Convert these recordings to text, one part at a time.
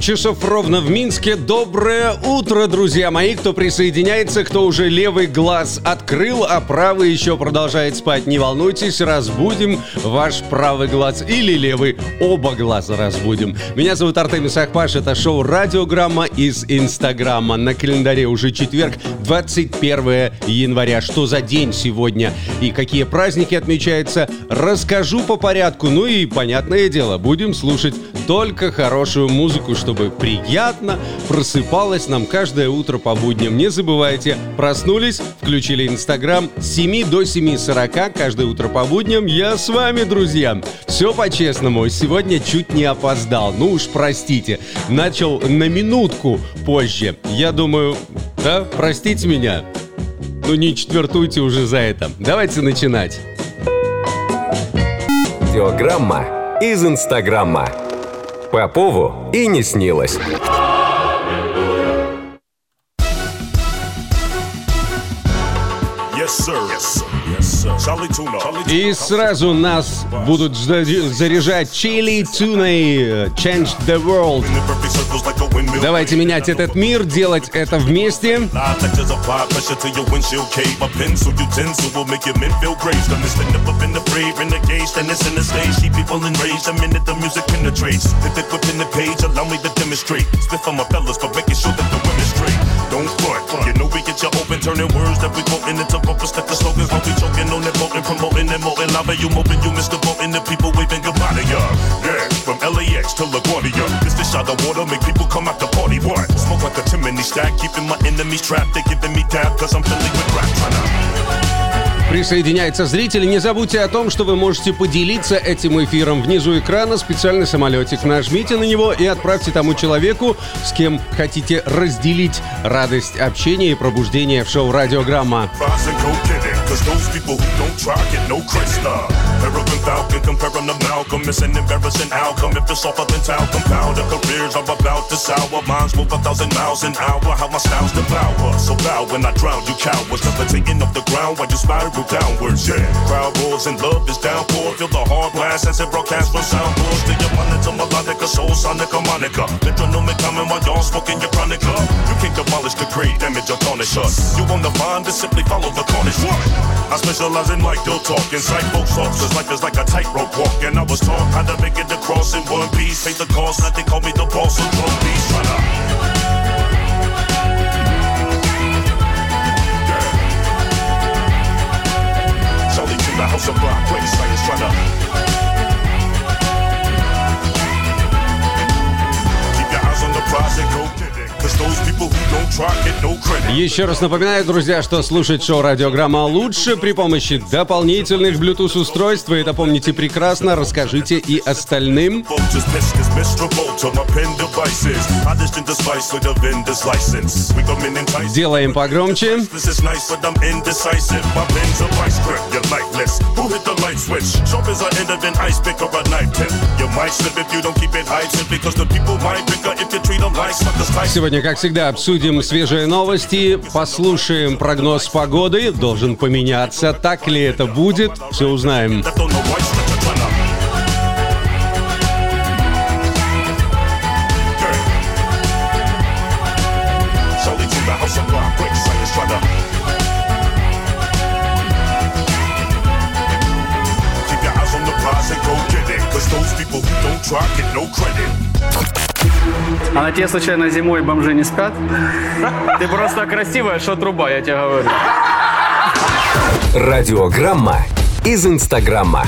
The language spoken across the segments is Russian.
7 часов ровно в Минске. Доброе утро, друзья мои. Кто присоединяется, кто уже левый глаз открыл, а правый еще продолжает спать. Не волнуйтесь, разбудим ваш правый глаз или левый. Оба глаза разбудим. Меня зовут Артемис Ахпаш. Это шоу «Радиограмма» из Инстаграма. На календаре уже четверг, 21 января. Что за день сегодня и какие праздники отмечаются, расскажу по порядку. Ну и, понятное дело, будем слушать только хорошую музыку, чтобы приятно просыпалось нам каждое утро по будням. Не забывайте, проснулись, включили Инстаграм с 7 до 7.40 каждое утро по будням. Я с вами, друзья. Все по-честному. Сегодня чуть не опоздал. Ну уж простите. Начал на минутку позже. Я думаю, да, простите меня. Ну не четвертуйте уже за это. Давайте начинать. Диаграмма из Инстаграма. Попову и не снилось. И сразу нас будут заряжать чили туной Change the World. Давайте менять этот мир, делать это вместе. Don't front. You know we get you open, turning words that we quoting into bumper sticker slogans. While we choking on that voting, promoting and molting. Lava you moping, you Mr. Voting, the people waving goodbye to ya. Yeah, from LAX to LaGuardia. This the shot of water, make people come out to party. What? Smoke like a chimney stack, keeping my enemies trapped. They giving me dab, cause I'm filling with rap. Tryna Присоединяется зритель. Не забудьте о том, что вы можете поделиться этим эфиром. Внизу экрана специальный самолетик. Нажмите на него и отправьте тому человеку, с кем хотите разделить радость общения и пробуждения в шоу «Радиограмма». How my styles downwards. Yeah, crowd roars and love is downpour. Feel the hard blast as it broadcasts from soundboards to your monitor, melodica, soul sonic, harmonica. Metronomic coming while y'all smoking your chronica. You can't demolish the great damage or tarnish us. You wanna find to simply follow the cornish. I specialize in like dough talk, incite folks off, cause life is like a tightrope walk. And I was taught how to make it across in one piece. Pay the cost, now they call me the boss of drum beats. Tryna on some block quick slayers trying to. Keep your eyes on the prize and go get it. Еще раз напоминаю, друзья, что слушать шоу «Радиограмма» лучше при помощи дополнительных Bluetooth-устройств. Это помните прекрасно. Расскажите и остальным. Делаем погромче. This Сегодня, как всегда, обсудим свежие новости, послушаем прогноз погоды. Должен поменяться. Так ли это будет? Все узнаем. Try get no credit. А на тебе случайно зимой бомжи не спят? Ты просто красивая, что труба, я тебе говорю. Радиограмма из Инстаграма.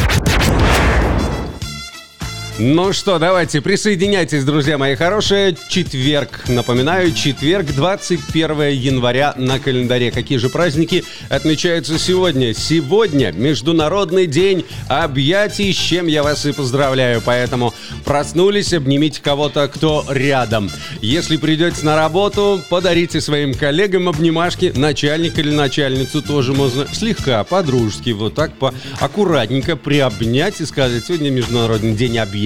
Ну что, давайте, присоединяйтесь, друзья мои хорошие. Четверг, напоминаю, четверг, 21 января на календаре. Какие же праздники отмечаются сегодня? Сегодня Международный день объятий, с чем я вас и поздравляю. Поэтому проснулись, обнимите кого-то, кто рядом. Если придете на работу, подарите своим коллегам обнимашки. Начальник или начальницу тоже можно слегка, по-дружески, вот так по аккуратненько приобнять и сказать, сегодня Международный день объятий.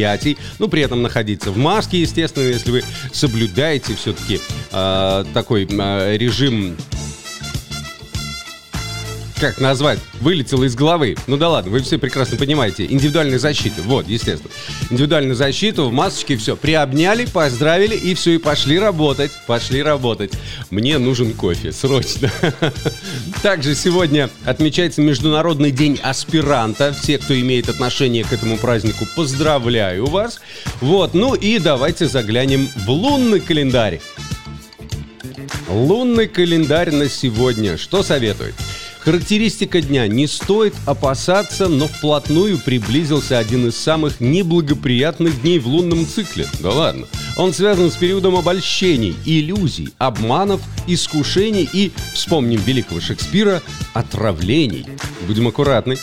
Ну, при этом находиться в маске, естественно, если вы соблюдаете все-таки такой э, режим как назвать, вылетело из головы. Ну да ладно, вы все прекрасно понимаете. Индивидуальная защита. Вот, естественно. Индивидуальная защита в масочке, все. Приобняли, поздравили и все, и пошли работать. Пошли работать. Мне нужен кофе, срочно. Также сегодня отмечается Международный день аспиранта. Все, кто имеет отношение к этому празднику, поздравляю вас. Вот, ну и давайте заглянем в лунный календарь. Лунный календарь на сегодня. Что советует? Характеристика дня. Не стоит опасаться, но вплотную приблизился один из самых неблагоприятных дней в лунном цикле. Да ладно. Он связан с периодом обольщений, иллюзий, обманов, искушений и, вспомним великого Шекспира, отравлений. Будем аккуратны.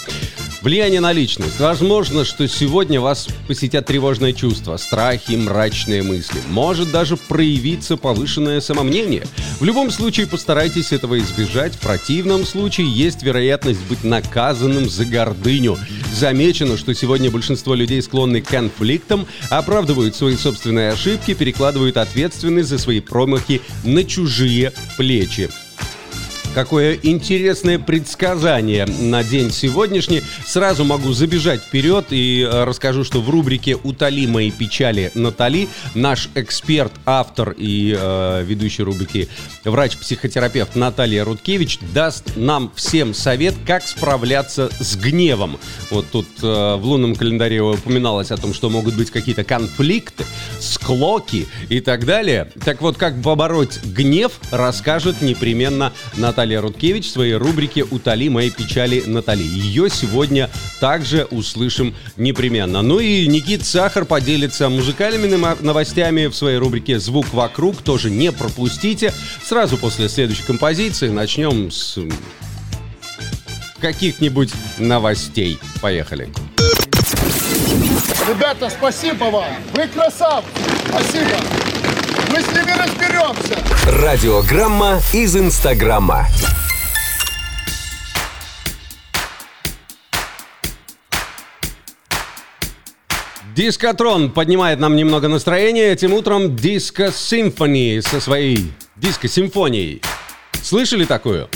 Влияние на личность. Возможно, что сегодня вас посетят тревожные чувства, страхи, мрачные мысли. Может даже проявиться повышенное самомнение. В любом случае постарайтесь этого избежать. В противном случае есть вероятность быть наказанным за гордыню. Замечено, что сегодня большинство людей склонны к конфликтам, оправдывают свои собственные ошибки, перекладывают ответственность за свои промахи на чужие плечи. Какое интересное предсказание на день сегодняшний. Сразу могу забежать вперед и э, расскажу, что в рубрике «Утоли мои печали, Натали» наш эксперт, автор и э, ведущий рубрики врач-психотерапевт Наталья Рудкевич даст нам всем совет, как справляться с гневом. Вот тут э, в лунном календаре упоминалось о том, что могут быть какие-то конфликты, склоки и так далее. Так вот, как побороть гнев, расскажет непременно Наталья Наталья Рудкевич в своей рубрике «Утоли мои печали, Натали». Ее сегодня также услышим непременно. Ну и Никит Сахар поделится музыкальными новостями в своей рубрике «Звук вокруг». Тоже не пропустите. Сразу после следующей композиции начнем с каких-нибудь новостей. Поехали. Ребята, спасибо вам. Вы красавцы. Спасибо. Мы с ними разберемся. Радиограмма из Инстаграма. Дискотрон поднимает нам немного настроение. Этим утром Диско Симфони со своей диско-симфонией. Слышали такую?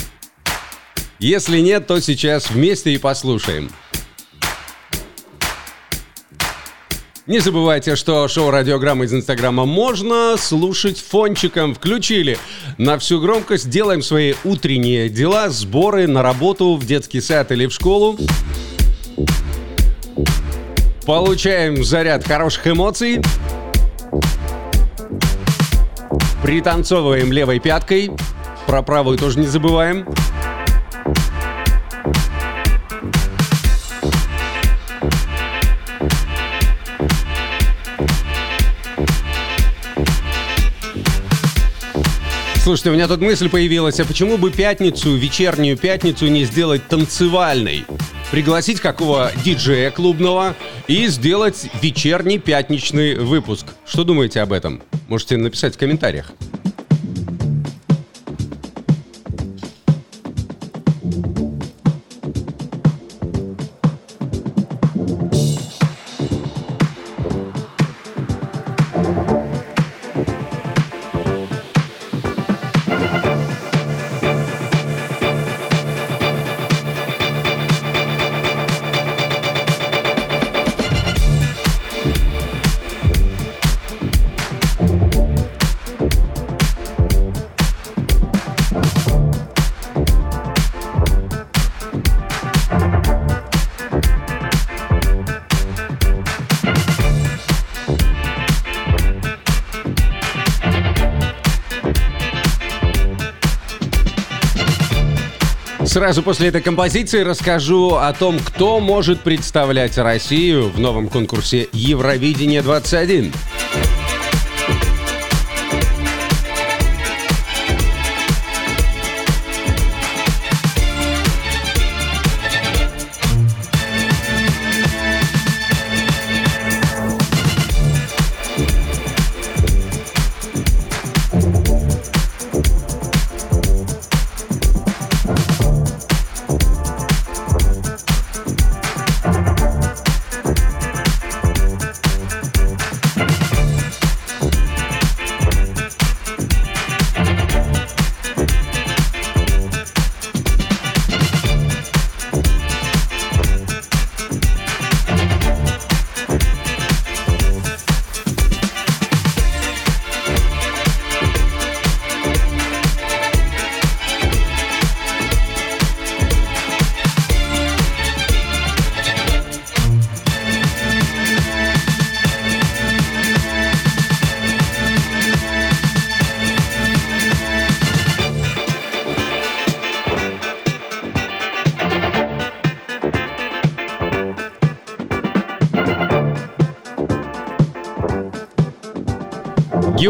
Если нет, то сейчас вместе и послушаем. Не забывайте, что шоу «Радиограмма» из Инстаграма можно слушать фончиком. Включили на всю громкость, делаем свои утренние дела, сборы на работу, в детский сад или в школу. Получаем заряд хороших эмоций. Пританцовываем левой пяткой. Про правую тоже не забываем. Слушайте, у меня тут мысль появилась, а почему бы пятницу, вечернюю пятницу не сделать танцевальной? Пригласить какого диджея клубного и сделать вечерний пятничный выпуск. Что думаете об этом? Можете написать в комментариях. Сразу после этой композиции расскажу о том, кто может представлять Россию в новом конкурсе Евровидение 21.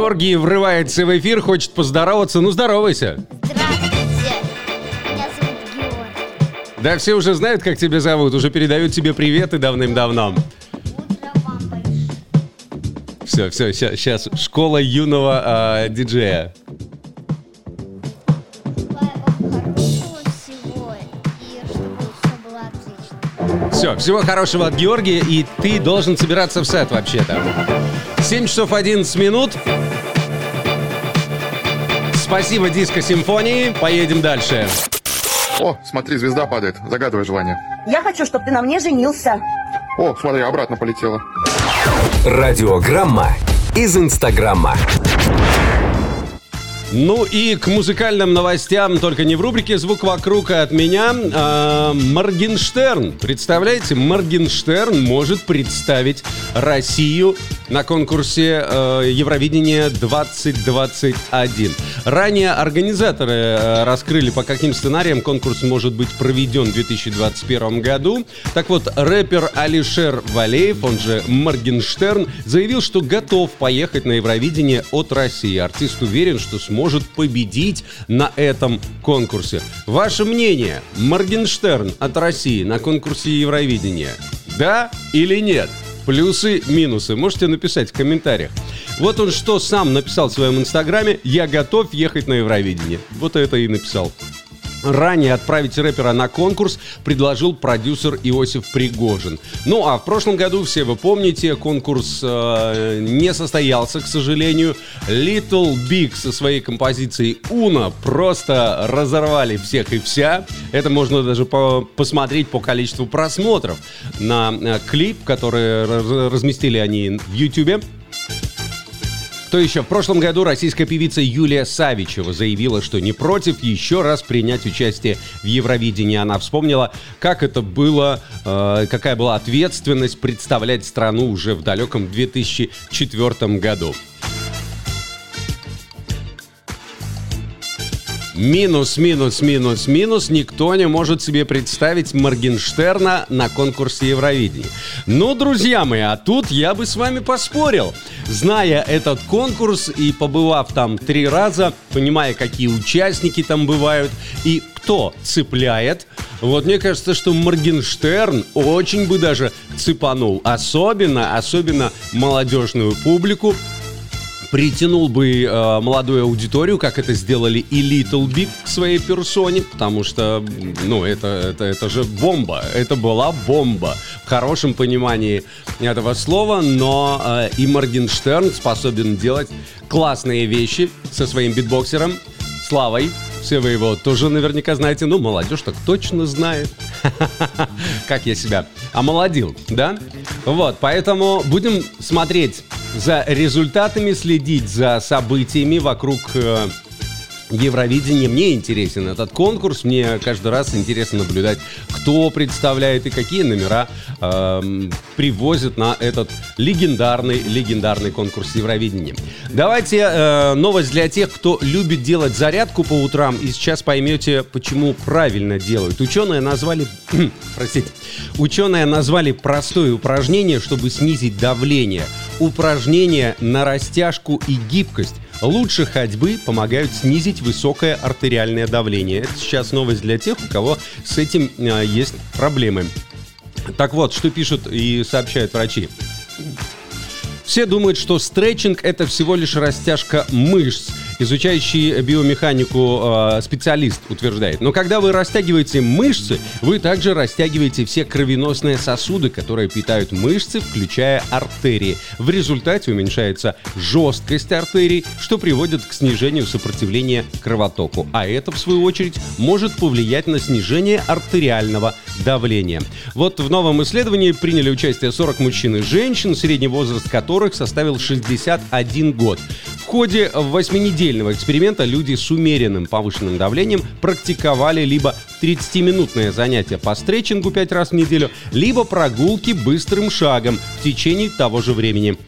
Георгий врывается в эфир, хочет поздороваться. Ну, здоровайся. Здравствуйте. Меня зовут Георгий. Да все уже знают, как тебя зовут, уже передают тебе приветы давным-давно. Утро вам большое. Все, все, сейчас школа юного а, диджея. Все, всего хорошего от Георгия, и ты должен собираться в сет вообще-то. 7 часов 11 минут. Спасибо, Диско Симфонии. Поедем дальше. О, смотри, звезда падает. Загадывай желание. Я хочу, чтобы ты на мне женился. О, смотри, обратно полетела. Радиограмма из Инстаграма. Ну и к музыкальным новостям, только не в рубрике «Звук вокруг» а от меня. А, Моргенштерн. Представляете, Моргенштерн может представить Россию на конкурсе э, Евровидения 2021. Ранее организаторы э, раскрыли, по каким сценариям конкурс может быть проведен в 2021 году. Так вот, рэпер Алишер Валеев, он же Моргенштерн, заявил, что готов поехать на Евровидение от России. Артист уверен, что сможет победить на этом конкурсе. Ваше мнение, Моргенштерн от России на конкурсе Евровидения? Да или нет? Плюсы, минусы. Можете написать в комментариях. Вот он что сам написал в своем инстаграме. Я готов ехать на Евровидение. Вот это и написал. Ранее отправить рэпера на конкурс предложил продюсер Иосиф Пригожин. Ну а в прошлом году, все вы помните, конкурс э, не состоялся, к сожалению. Little Big со своей композицией Уна просто разорвали всех и вся. Это можно даже по посмотреть по количеству просмотров на э, клип, который раз разместили они в YouTube. Кто еще? В прошлом году российская певица Юлия Савичева заявила, что не против еще раз принять участие в Евровидении. Она вспомнила, как это было, э, какая была ответственность представлять страну уже в далеком 2004 году. Минус, минус, минус, минус. Никто не может себе представить Моргенштерна на конкурсе Евровидения. Ну, друзья мои, а тут я бы с вами поспорил. Зная этот конкурс и побывав там три раза, понимая, какие участники там бывают и кто цепляет, вот мне кажется, что Моргенштерн очень бы даже цепанул. Особенно, особенно молодежную публику притянул бы э, молодую аудиторию, как это сделали и Little Big к своей персоне, потому что, ну, это, это, это же бомба. Это была бомба в хорошем понимании этого слова, но э, и Моргенштерн способен делать классные вещи со своим битбоксером Славой. Все вы его тоже наверняка знаете. Ну, молодежь так точно знает. Как я себя омолодил, да? Вот, поэтому будем смотреть за результатами, следить за событиями вокруг э, Евровидения. Мне интересен этот конкурс. Мне каждый раз интересно наблюдать, кто представляет и какие номера э, привозят на этот легендарный, легендарный конкурс Евровидения. Давайте э, новость для тех, кто любит делать зарядку по утрам. И сейчас поймете, почему правильно делают. Ученые назвали... простите. Ученые назвали простое упражнение, чтобы снизить давление. Упражнение на растяжку и гибкость. Лучше ходьбы помогают снизить высокое артериальное давление. Это сейчас новость для тех, у кого с этим э, есть проблемы. Так вот, что пишут и сообщают врачи. Все думают, что стретчинг это всего лишь растяжка мышц. Изучающий биомеханику э, специалист утверждает. Но когда вы растягиваете мышцы, вы также растягиваете все кровеносные сосуды, которые питают мышцы, включая артерии. В результате уменьшается жесткость артерий, что приводит к снижению сопротивления кровотоку. А это, в свою очередь, может повлиять на снижение артериального давления. Вот в новом исследовании приняли участие 40 мужчин и женщин, средний возраст которых составил 61 год. Ходе восьминедельного эксперимента люди с умеренным повышенным давлением практиковали либо 30-минутное занятие по стретчингу 5 раз в неделю, либо прогулки быстрым шагом в течение того же времени.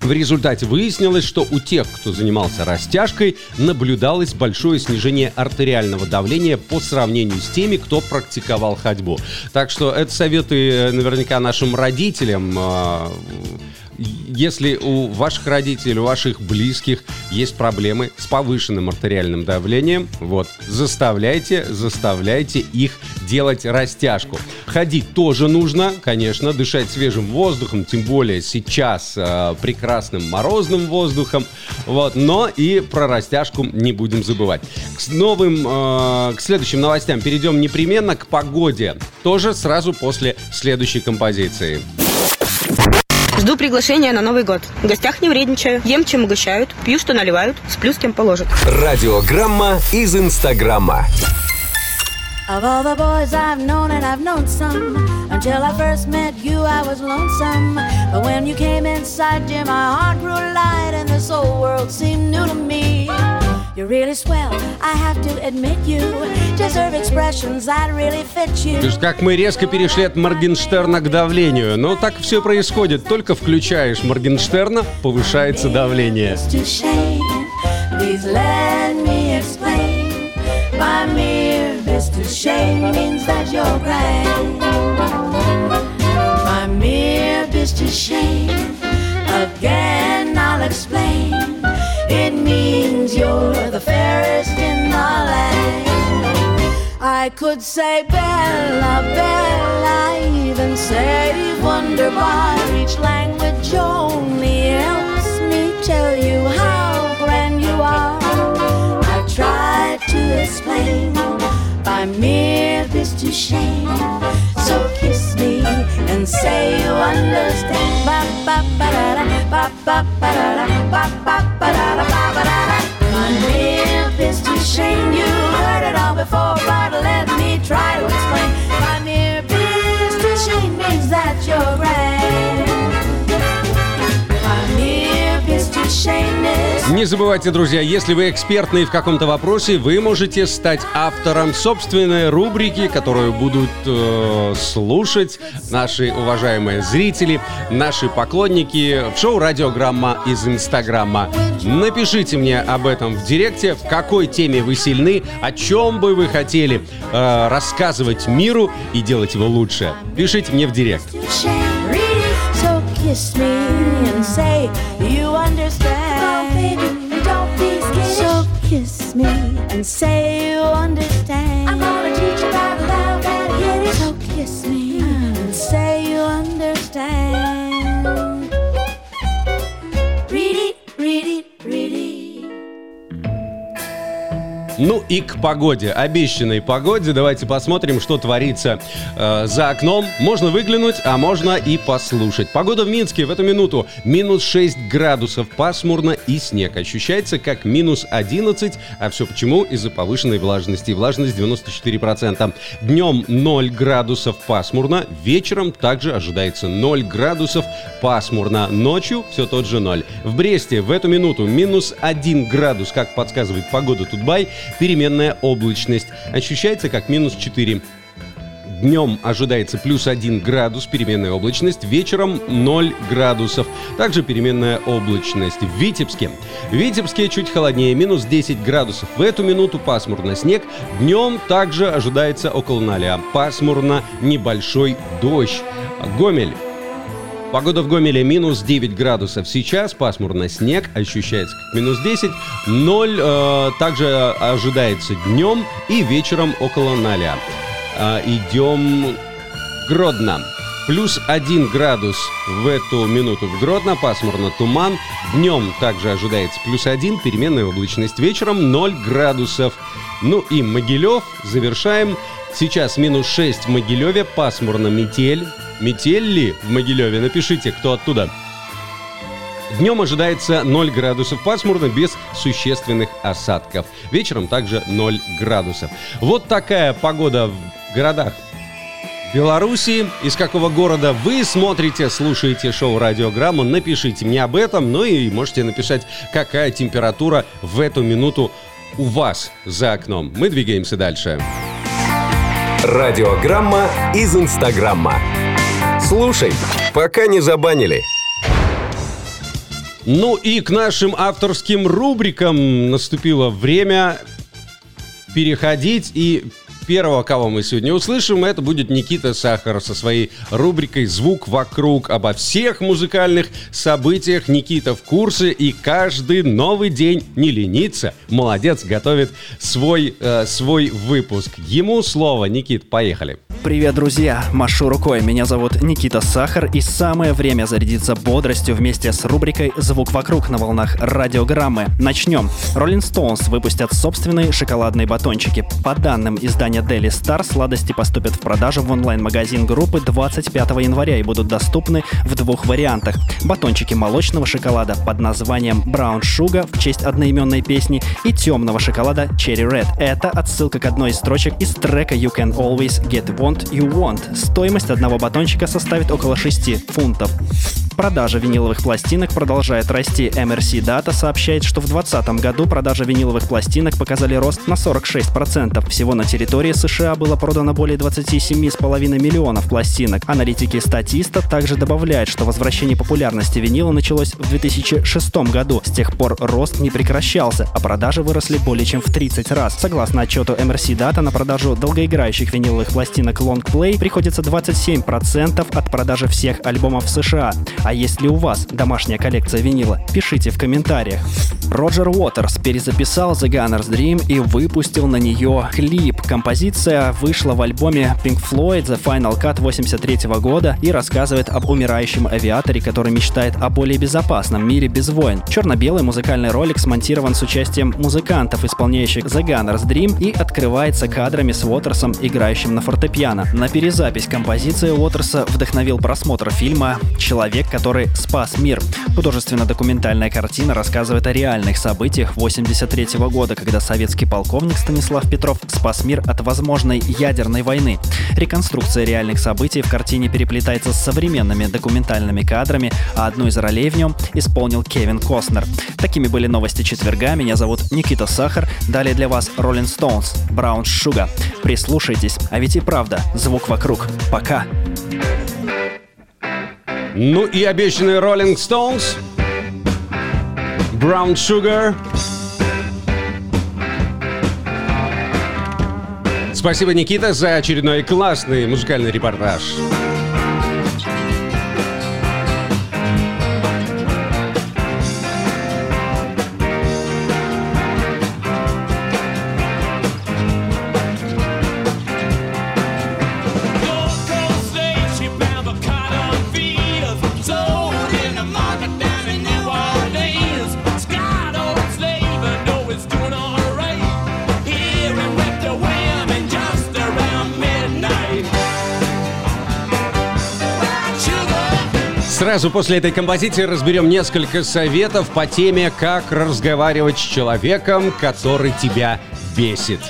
В результате выяснилось, что у тех, кто занимался растяжкой, наблюдалось большое снижение артериального давления по сравнению с теми, кто практиковал ходьбу. Так что это советы э, наверняка нашим родителям. Если у ваших родителей, у ваших близких есть проблемы с повышенным артериальным давлением, вот, заставляйте, заставляйте их делать растяжку. Ходить тоже нужно, конечно, дышать свежим воздухом, тем более сейчас э, прекрасным морозным воздухом, вот, но и про растяжку не будем забывать. К новым, э, к следующим новостям перейдем непременно к погоде, тоже сразу после следующей композиции. Жду приглашения на Новый год. В гостях не вредничаю. Ем, чем угощают. Пью, что наливают. Сплю, с кем положат. Радиограмма из Инстаграма. Of all the boys I've known and I've known some Until I first met you I was lonesome But when you came inside dear my heart grew light And this whole world seemed new to me You're really swell, I have to admit you Deserve expressions that really fit you То есть как мы резко перешли от Моргенштерна к давлению. Но так все происходит. Только включаешь Моргенштерна, повышается давление. to shame. Please let me explain. My mere best to shame means that you're grand. My mere best to shame. Again, I'll explain. It means you're the fairest in the land. I could say Bella, Bella, even say Wonderbar. Each language only helps me tell you how grand you are. I've tried to explain by mere best to shame. So kiss me and say you understand. Ba ba ba da da, ba ba ba da da, ba ba ba da da, ba ba da shame. You heard it all before, but let me try to explain. My mere best to shame means that you're grand. Не забывайте, друзья, если вы экспертный в каком-то вопросе, вы можете стать автором собственной рубрики, которую будут э, слушать наши уважаемые зрители, наши поклонники в шоу «Радиограмма» из Инстаграма. Напишите мне об этом в директе, в какой теме вы сильны, о чем бы вы хотели э, рассказывать миру и делать его лучше. Пишите мне в директ. kiss me and say you don't be scared. So kiss me and say you understand. Ну и к погоде, обещанной погоде. Давайте посмотрим, что творится э, за окном. Можно выглянуть, а можно и послушать. Погода в Минске в эту минуту минус 6 градусов, пасмурно и снег. Ощущается как минус 11, а все почему? Из-за повышенной влажности. Влажность 94%. Днем 0 градусов пасмурно, вечером также ожидается 0 градусов пасмурно. Ночью все тот же 0. В Бресте в эту минуту минус 1 градус, как подсказывает погода Тутбай, переменная облачность. Ощущается как минус 4. Днем ожидается плюс 1 градус, переменная облачность. Вечером 0 градусов. Также переменная облачность. В Витебске. В Витебске чуть холоднее, минус 10 градусов. В эту минуту пасмурно снег. Днем также ожидается около 0. Пасмурно небольшой дождь. Гомель. Погода в Гомеле минус 9 градусов. Сейчас пасмурно снег, ощущается как минус 10. 0 э, также ожидается днем и вечером около 0. Э, идем Гродно. Плюс 1 градус в эту минуту в Гродно, пасмурно туман. Днем также ожидается плюс 1, переменная облачность. Вечером 0 градусов. Ну и Могилев, завершаем. Сейчас минус 6 в Могилеве, пасмурно метель. Метель ли в Могилеве? Напишите, кто оттуда. Днем ожидается 0 градусов пасмурно, без существенных осадков. Вечером также 0 градусов. Вот такая погода в городах Беларуси. Из какого города вы смотрите, слушаете шоу «Радиограмма», напишите мне об этом. Ну и можете написать, какая температура в эту минуту у вас за окном. Мы двигаемся дальше. Радиограмма из Инстаграма. Слушай, пока не забанили. Ну и к нашим авторским рубрикам наступило время переходить и Первого, кого мы сегодня услышим, это будет Никита Сахар со своей рубрикой «Звук вокруг». Обо всех музыкальных событиях Никита в курсе и каждый новый день не ленится. Молодец, готовит свой, э, свой выпуск. Ему слово. Никит, поехали. Привет, друзья! Машу рукой. Меня зовут Никита Сахар, и самое время зарядиться бодростью вместе с рубрикой «Звук вокруг» на волнах радиограммы. Начнем. Rolling Stones выпустят собственные шоколадные батончики. По данным издания Daily Star, сладости поступят в продажу в онлайн-магазин группы 25 января и будут доступны в двух вариантах. Батончики молочного шоколада под названием Brown Sugar в честь одноименной песни и темного шоколада Cherry Red. Это отсылка к одной из строчек из трека You Can Always Get Want You Want. Стоимость одного батончика составит около 6 фунтов. Продажа виниловых пластинок продолжает расти. MRC Data сообщает, что в 2020 году продажа виниловых пластинок показали рост на 46%. Всего на территории США было продано более 27,5 миллионов пластинок. Аналитики статиста также добавляют, что возвращение популярности винила началось в 2006 году. С тех пор рост не прекращался, а продажи выросли более чем в 30 раз. Согласно отчету MRC Data, на продажу долгоиграющих виниловых пластинок Long Play приходится 27% от продажи всех альбомов в США. А есть ли у вас домашняя коллекция винила? Пишите в комментариях. Роджер Уотерс перезаписал The Gunner's Dream и выпустил на нее клип. Композиция вышла в альбоме Pink Floyd The Final Cut 83 года и рассказывает об умирающем авиаторе, который мечтает о более безопасном мире без войн. Черно-белый музыкальный ролик смонтирован с участием музыкантов, исполняющих The Gunner's Dream и открывается кадрами с Уотерсом, играющим на фортепиано. На перезапись композиции Уотерса вдохновил просмотр фильма «Человек, который спас мир». Художественно-документальная картина рассказывает о реальных событиях 83 года, когда советский полковник Станислав Петров спас мир от возможной ядерной войны. Реконструкция реальных событий в картине переплетается с современными документальными кадрами, а одну из ролей в нем исполнил Кевин Костнер. Такими были новости четверга. Меня зовут Никита Сахар. Далее для вас Rolling Stones, Brown Sugar. Прислушайтесь, а ведь и правда, звук вокруг. Пока. Ну и обещанные Rolling Stones. Brown Sugar. Спасибо, Никита, за очередной классный музыкальный репортаж. Сразу после этой композиции разберем несколько советов по теме «Как разговаривать с человеком, который тебя бесит».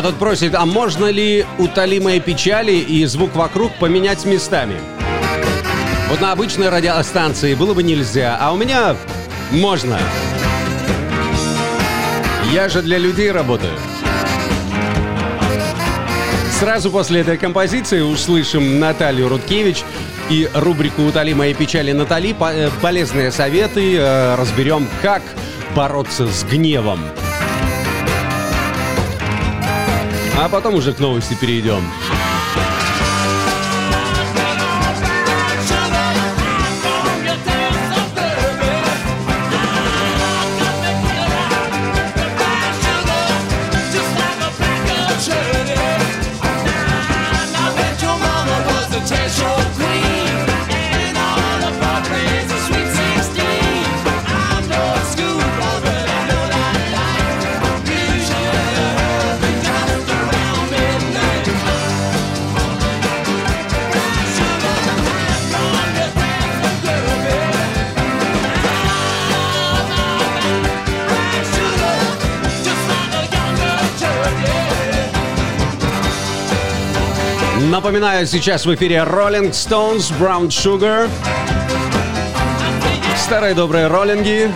Меня тут просят, а можно ли утолимые печали и звук вокруг поменять местами? Вот на обычной радиостанции было бы нельзя, а у меня можно. Я же для людей работаю. Сразу после этой композиции услышим Наталью Рудкевич и рубрику «Утоли мои печали Натали». Э, полезные советы. Э, разберем, как бороться с гневом. А потом уже к новости перейдем. Напоминаю, сейчас в эфире Rolling Stones, Brown Sugar. Старые добрые роллинги.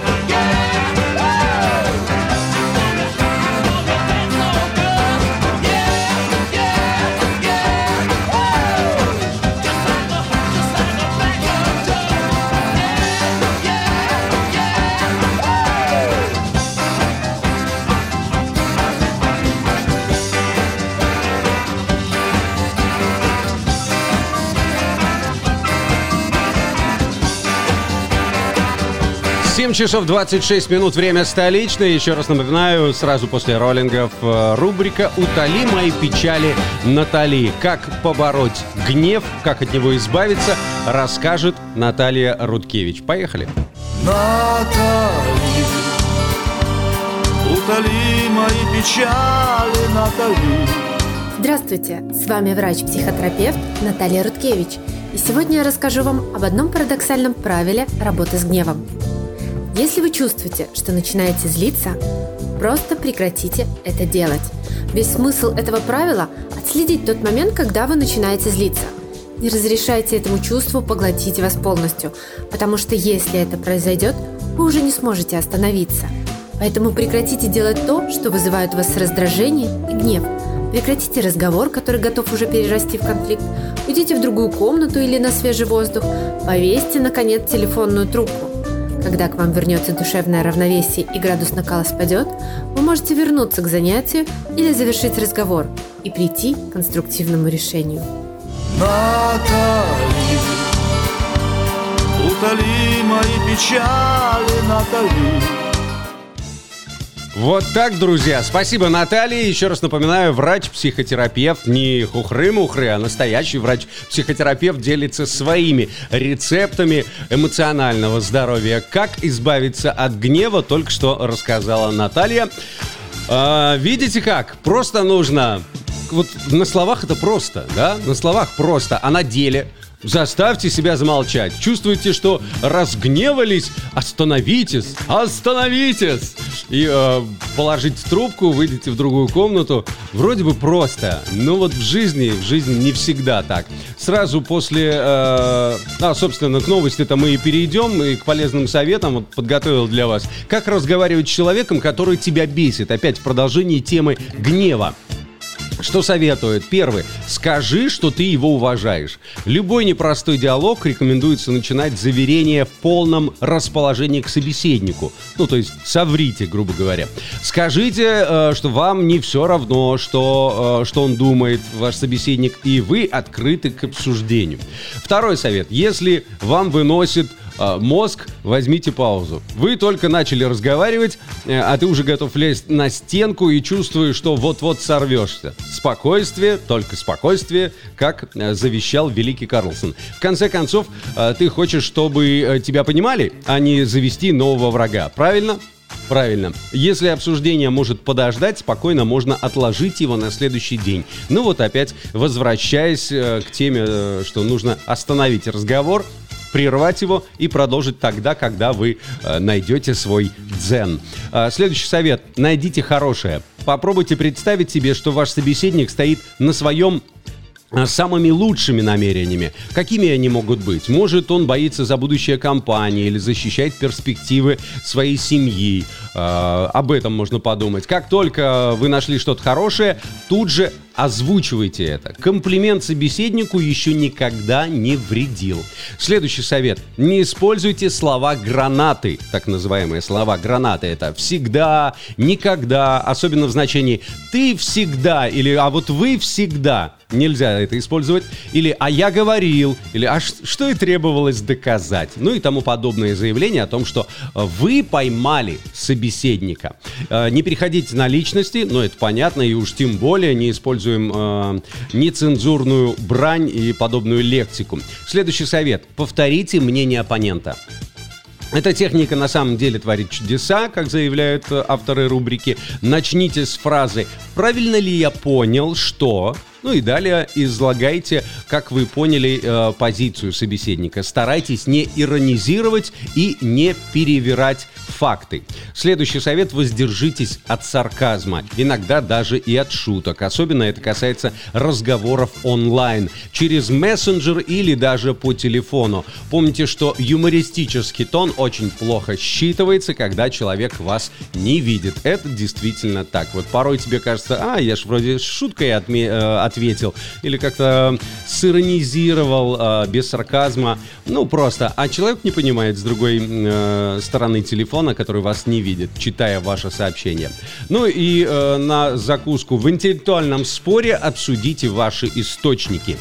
Часов 26 минут, время столичное. Еще раз напоминаю, сразу после роллингов э, рубрика «Утоли мои печали, Натали». Как побороть гнев, как от него избавиться, расскажет Наталья Рудкевич. Поехали. Натали, утоли мои печали, Натали. Здравствуйте, с вами врач-психотерапевт Наталья Рудкевич. И сегодня я расскажу вам об одном парадоксальном правиле работы с гневом. Если вы чувствуете, что начинаете злиться, просто прекратите это делать. Весь смысл этого правила – отследить тот момент, когда вы начинаете злиться. Не разрешайте этому чувству поглотить вас полностью, потому что если это произойдет, вы уже не сможете остановиться. Поэтому прекратите делать то, что вызывает у вас раздражение и гнев. Прекратите разговор, который готов уже перерасти в конфликт. Уйдите в другую комнату или на свежий воздух. Повесьте, наконец, телефонную трубку. Когда к вам вернется душевное равновесие и градус накала спадет, вы можете вернуться к занятию или завершить разговор и прийти к конструктивному решению. Натали, утоли мои печали, Натали. Вот так, друзья. Спасибо, Наталья. Еще раз напоминаю, врач-психотерапевт, не хухры-мухры, а настоящий врач-психотерапевт делится своими рецептами эмоционального здоровья. Как избавиться от гнева, только что рассказала Наталья. А, видите как? Просто нужно... Вот на словах это просто, да? На словах просто, а на деле Заставьте себя замолчать. Чувствуете, что разгневались? Остановитесь! Остановитесь! И э, положите трубку, выйдите в другую комнату. Вроде бы просто, но вот в жизни, в жизни не всегда так. Сразу после, э, а, собственно, к новости-то мы и перейдем, и к полезным советам вот подготовил для вас. Как разговаривать с человеком, который тебя бесит? Опять в продолжении темы гнева. Что советует? Первый. Скажи, что ты его уважаешь. Любой непростой диалог рекомендуется начинать с заверения в полном расположении к собеседнику. Ну, то есть соврите, грубо говоря. Скажите, э, что вам не все равно, что, э, что он думает, ваш собеседник, и вы открыты к обсуждению. Второй совет. Если вам выносит а, мозг, возьмите паузу. Вы только начали разговаривать, э, а ты уже готов лезть на стенку и чувствуешь, что вот-вот сорвешься. Спокойствие, только спокойствие, как э, завещал великий Карлсон. В конце концов, э, ты хочешь, чтобы тебя понимали, а не завести нового врага. Правильно? Правильно. Если обсуждение может подождать, спокойно можно отложить его на следующий день. Ну вот опять, возвращаясь к теме, что нужно остановить разговор, прервать его и продолжить тогда, когда вы э, найдете свой дзен. Э, следующий совет. Найдите хорошее. Попробуйте представить себе, что ваш собеседник стоит на своем самыми лучшими намерениями. Какими они могут быть? Может, он боится за будущее компании или защищает перспективы своей семьи. Э, об этом можно подумать. Как только вы нашли что-то хорошее, тут же озвучивайте это. Комплимент собеседнику еще никогда не вредил. Следующий совет. Не используйте слова гранаты. Так называемые слова гранаты. Это всегда, никогда, особенно в значении ты всегда или а вот вы всегда. Нельзя это использовать. Или «а я говорил», или «а что и требовалось доказать». Ну и тому подобное заявление о том, что вы поймали собеседника. Э, не переходите на личности, но это понятно, и уж тем более не используем э, нецензурную брань и подобную лексику. Следующий совет. Повторите мнение оппонента. Эта техника на самом деле творит чудеса, как заявляют авторы рубрики. Начните с фразы «Правильно ли я понял, что...» Ну и далее излагайте, как вы поняли, э, позицию собеседника. Старайтесь не иронизировать и не перевирать факты. Следующий совет – воздержитесь от сарказма, иногда даже и от шуток. Особенно это касается разговоров онлайн, через мессенджер или даже по телефону. Помните, что юмористический тон очень плохо считывается, когда человек вас не видит. Это действительно так. Вот порой тебе кажется, а, я ж вроде шуткой отме- э, ответил, или как-то сиронизировал э, без сарказма. Ну, просто. А человек не понимает с другой э, стороны телефона, который вас не видит, читая ваше сообщение. Ну и э, на закуску в интеллектуальном споре обсудите ваши источники.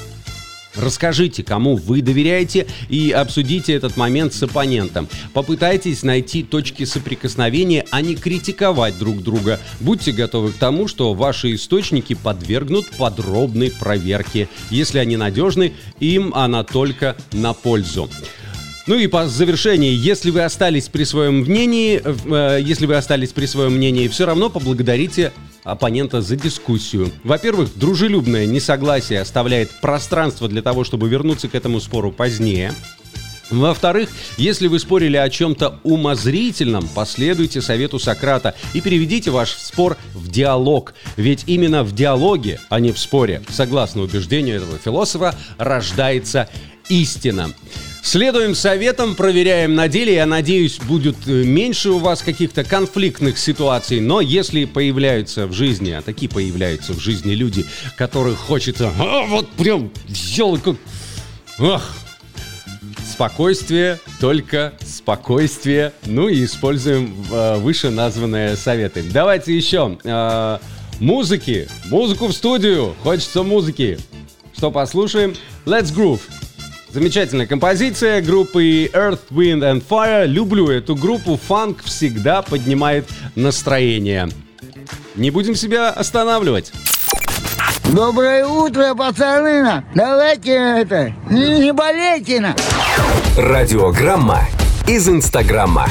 Расскажите, кому вы доверяете и обсудите этот момент с оппонентом. Попытайтесь найти точки соприкосновения, а не критиковать друг друга. Будьте готовы к тому, что ваши источники подвергнут подробной проверке. Если они надежны, им она только на пользу. Ну и по завершении, если вы остались при своем мнении, э, если вы остались при своем мнении, все равно поблагодарите оппонента за дискуссию. Во-первых, дружелюбное несогласие оставляет пространство для того, чтобы вернуться к этому спору позднее. Во-вторых, если вы спорили о чем-то умозрительном, последуйте совету Сократа и переведите ваш спор в диалог. Ведь именно в диалоге, а не в споре, согласно убеждению этого философа, рождается истина. Следуем советам, проверяем на деле. Я надеюсь, будет э, меньше у вас каких-то конфликтных ситуаций. Но если появляются в жизни, а такие появляются в жизни люди, которых хочется а, вот прям взял как... Ах, спокойствие, только спокойствие. Ну и используем э, выше названные советы. Давайте еще э, музыки, музыку в студию. Хочется музыки. Что послушаем? Let's Groove. Замечательная композиция группы Earth, Wind and Fire. Люблю эту группу. Фанк всегда поднимает настроение. Не будем себя останавливать. Доброе утро, пацаны! Давайте это, не, не болейте на! Радиограмма из Инстаграма.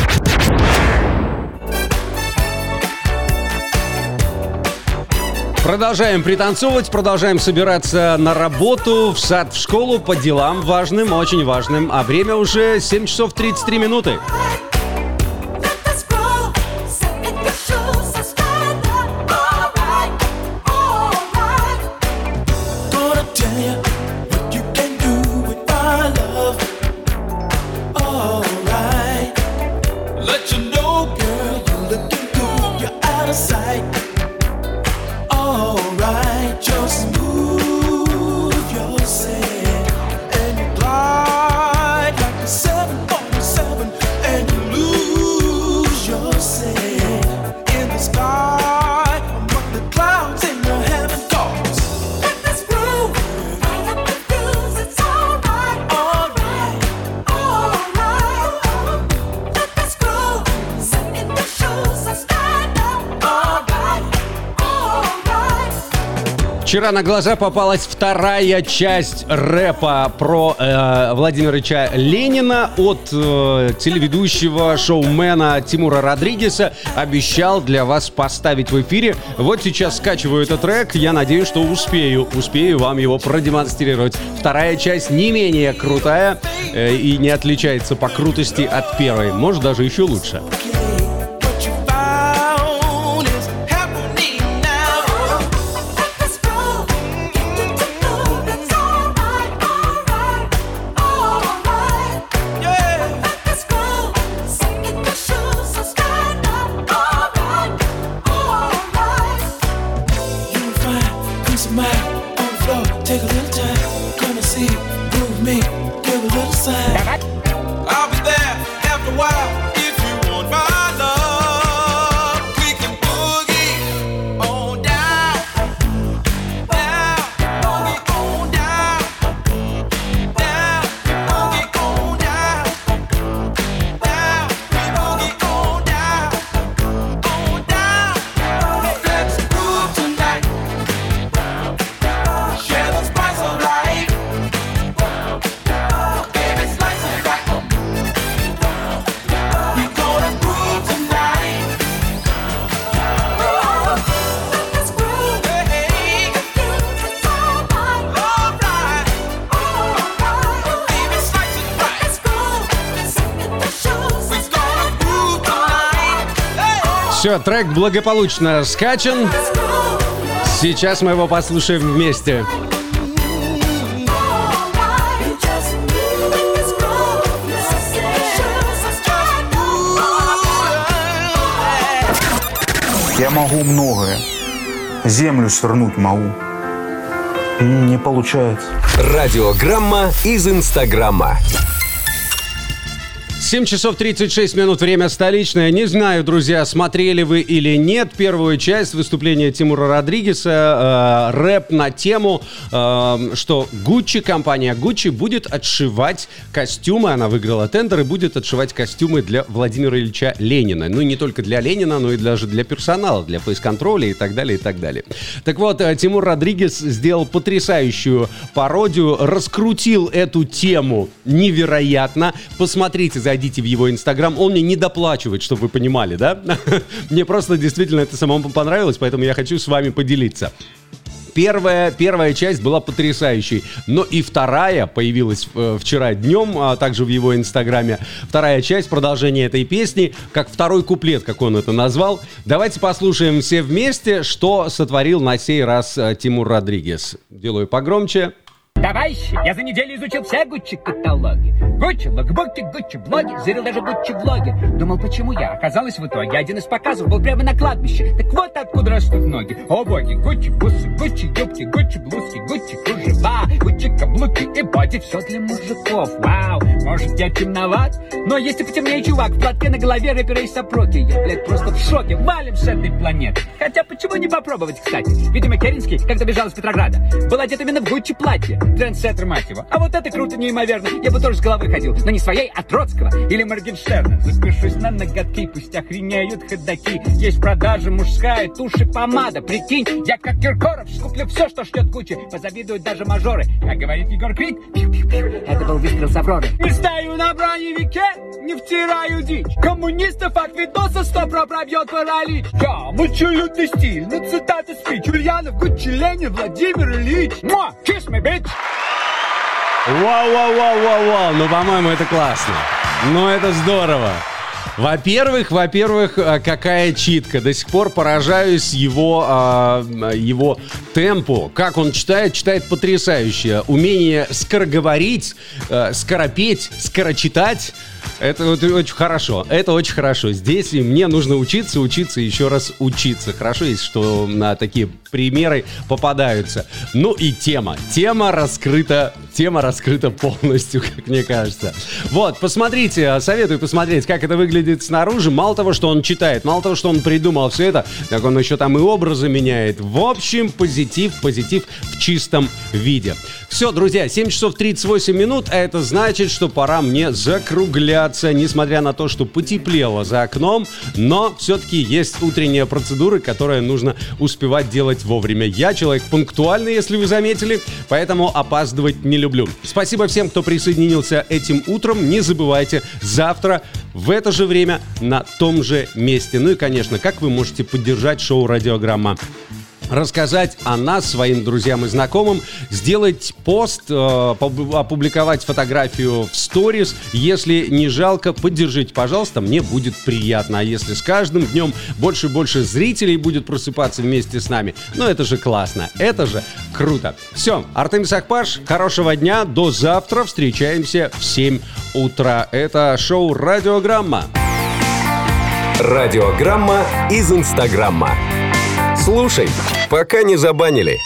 Продолжаем пританцовывать, продолжаем собираться на работу, в сад, в школу по делам важным, очень важным. А время уже 7 часов 33 минуты. Вчера на глаза попалась вторая часть рэпа про э, Владимира Ильича Ленина от э, телеведущего шоумена Тимура Родригеса. Обещал для вас поставить в эфире. Вот сейчас скачиваю этот трек. Я надеюсь, что успею. Успею вам его продемонстрировать. Вторая часть не менее крутая э, и не отличается по крутости от первой. Может, даже еще лучше. Все, трек благополучно скачан. Сейчас мы его послушаем вместе. Я могу многое. Землю свернуть могу. Не получается. Радиограмма из Инстаграма. 7 часов 36 минут, время столичное. Не знаю, друзья, смотрели вы или нет первую часть выступления Тимура Родригеса. Э, рэп на тему, э, что Гуччи, компания Гуччи будет отшивать костюмы. Она выиграла тендер и будет отшивать костюмы для Владимира Ильича Ленина. Ну, не только для Ленина, но и даже для персонала, для фейс-контроля и так далее, и так далее. Так вот, э, Тимур Родригес сделал потрясающую пародию, раскрутил эту тему невероятно. Посмотрите, зайдите в его инстаграм. Он мне не доплачивает, чтобы вы понимали, да? Мне просто действительно это самому понравилось, поэтому я хочу с вами поделиться. Первая, первая часть была потрясающей, но и вторая появилась э, вчера днем, а также в его инстаграме. Вторая часть, продолжение этой песни, как второй куплет, как он это назвал. Давайте послушаем все вместе, что сотворил на сей раз э, Тимур Родригес. Делаю погромче. Товарищи, я за неделю изучил все Гуччи каталоги. Гуччи, локбуки, Гуччи, блоги, зарил даже Гуччи влоги. Думал, почему я? Оказалось, в итоге один из показов был прямо на кладбище. Так вот откуда растут ноги. О боги, Гуччи, бусы, Гуччи, юбки, Гуччи, блузки, Гуччи, кружева, Гуччи, каблуки и боди. Все для мужиков. Вау, может я темноват? Но есть и потемнее чувак в платке на голове рэпера и сопроки. Я, блядь, просто в шоке. Валим с этой планеты. Хотя почему не попробовать, кстати? Видимо, Керенский, когда бежал из Петрограда, был одет именно в Гуччи платье. Трендсеттер, мать его. А вот это круто, неимоверно. Я бы тоже с головы ходил, но не своей, а Троцкого или Моргенштерна. Запишусь на ноготки, пусть охренеют ходаки. Есть в продаже мужская тушь и помада. Прикинь, я как Киркоров скуплю все, что ждет кучи. Позавидуют даже мажоры. Как говорит Егор Крик, это был выстрел с Авроры. Не стою на броневике, не втираю дичь. Коммунистов от видоса сто про пробьет паралич. Я мучу лютый стиль, ну цитаты спич. Ульянов, Гуччи, Ленин, Владимир Ильич. Муа, kiss me, bitch. Вау-вау-вау-вау-вау, ну, по-моему, это классно. Ну, это здорово. Во-первых, во-первых, а, какая читка. До сих пор поражаюсь его, а, его темпу. Как он читает, читает потрясающе. Умение скороговорить, а, скоропеть, скорочитать. Это вот очень хорошо. Это очень хорошо. Здесь мне нужно учиться, учиться, еще раз учиться. Хорошо есть, что на такие примеры попадаются. Ну и тема. Тема раскрыта, тема раскрыта полностью, как мне кажется. Вот, посмотрите, советую посмотреть, как это выглядит снаружи. Мало того, что он читает, мало того, что он придумал все это, так он еще там и образы меняет. В общем, позитив, позитив в чистом виде. Все, друзья, 7 часов 38 минут, а это значит, что пора мне закругляться, несмотря на то, что потеплело за окном, но все-таки есть утренние процедуры, которые нужно успевать делать вовремя. Я человек пунктуальный, если вы заметили, поэтому опаздывать не люблю. Спасибо всем, кто присоединился этим утром. Не забывайте, завтра в это же время на том же месте. Ну и, конечно, как вы можете поддержать шоу «Радиограмма»? Рассказать о нас своим друзьям и знакомым, сделать пост, э, опубликовать фотографию в сторис. Если не жалко, поддержите, пожалуйста, мне будет приятно. А если с каждым днем больше и больше зрителей будет просыпаться вместе с нами, ну это же классно, это же круто. Все, Артем Сахпаш, хорошего дня, до завтра, встречаемся в 7 утра. Это шоу «Радиограмма». Радиограмма из Инстаграма. Слушай, пока не забанили.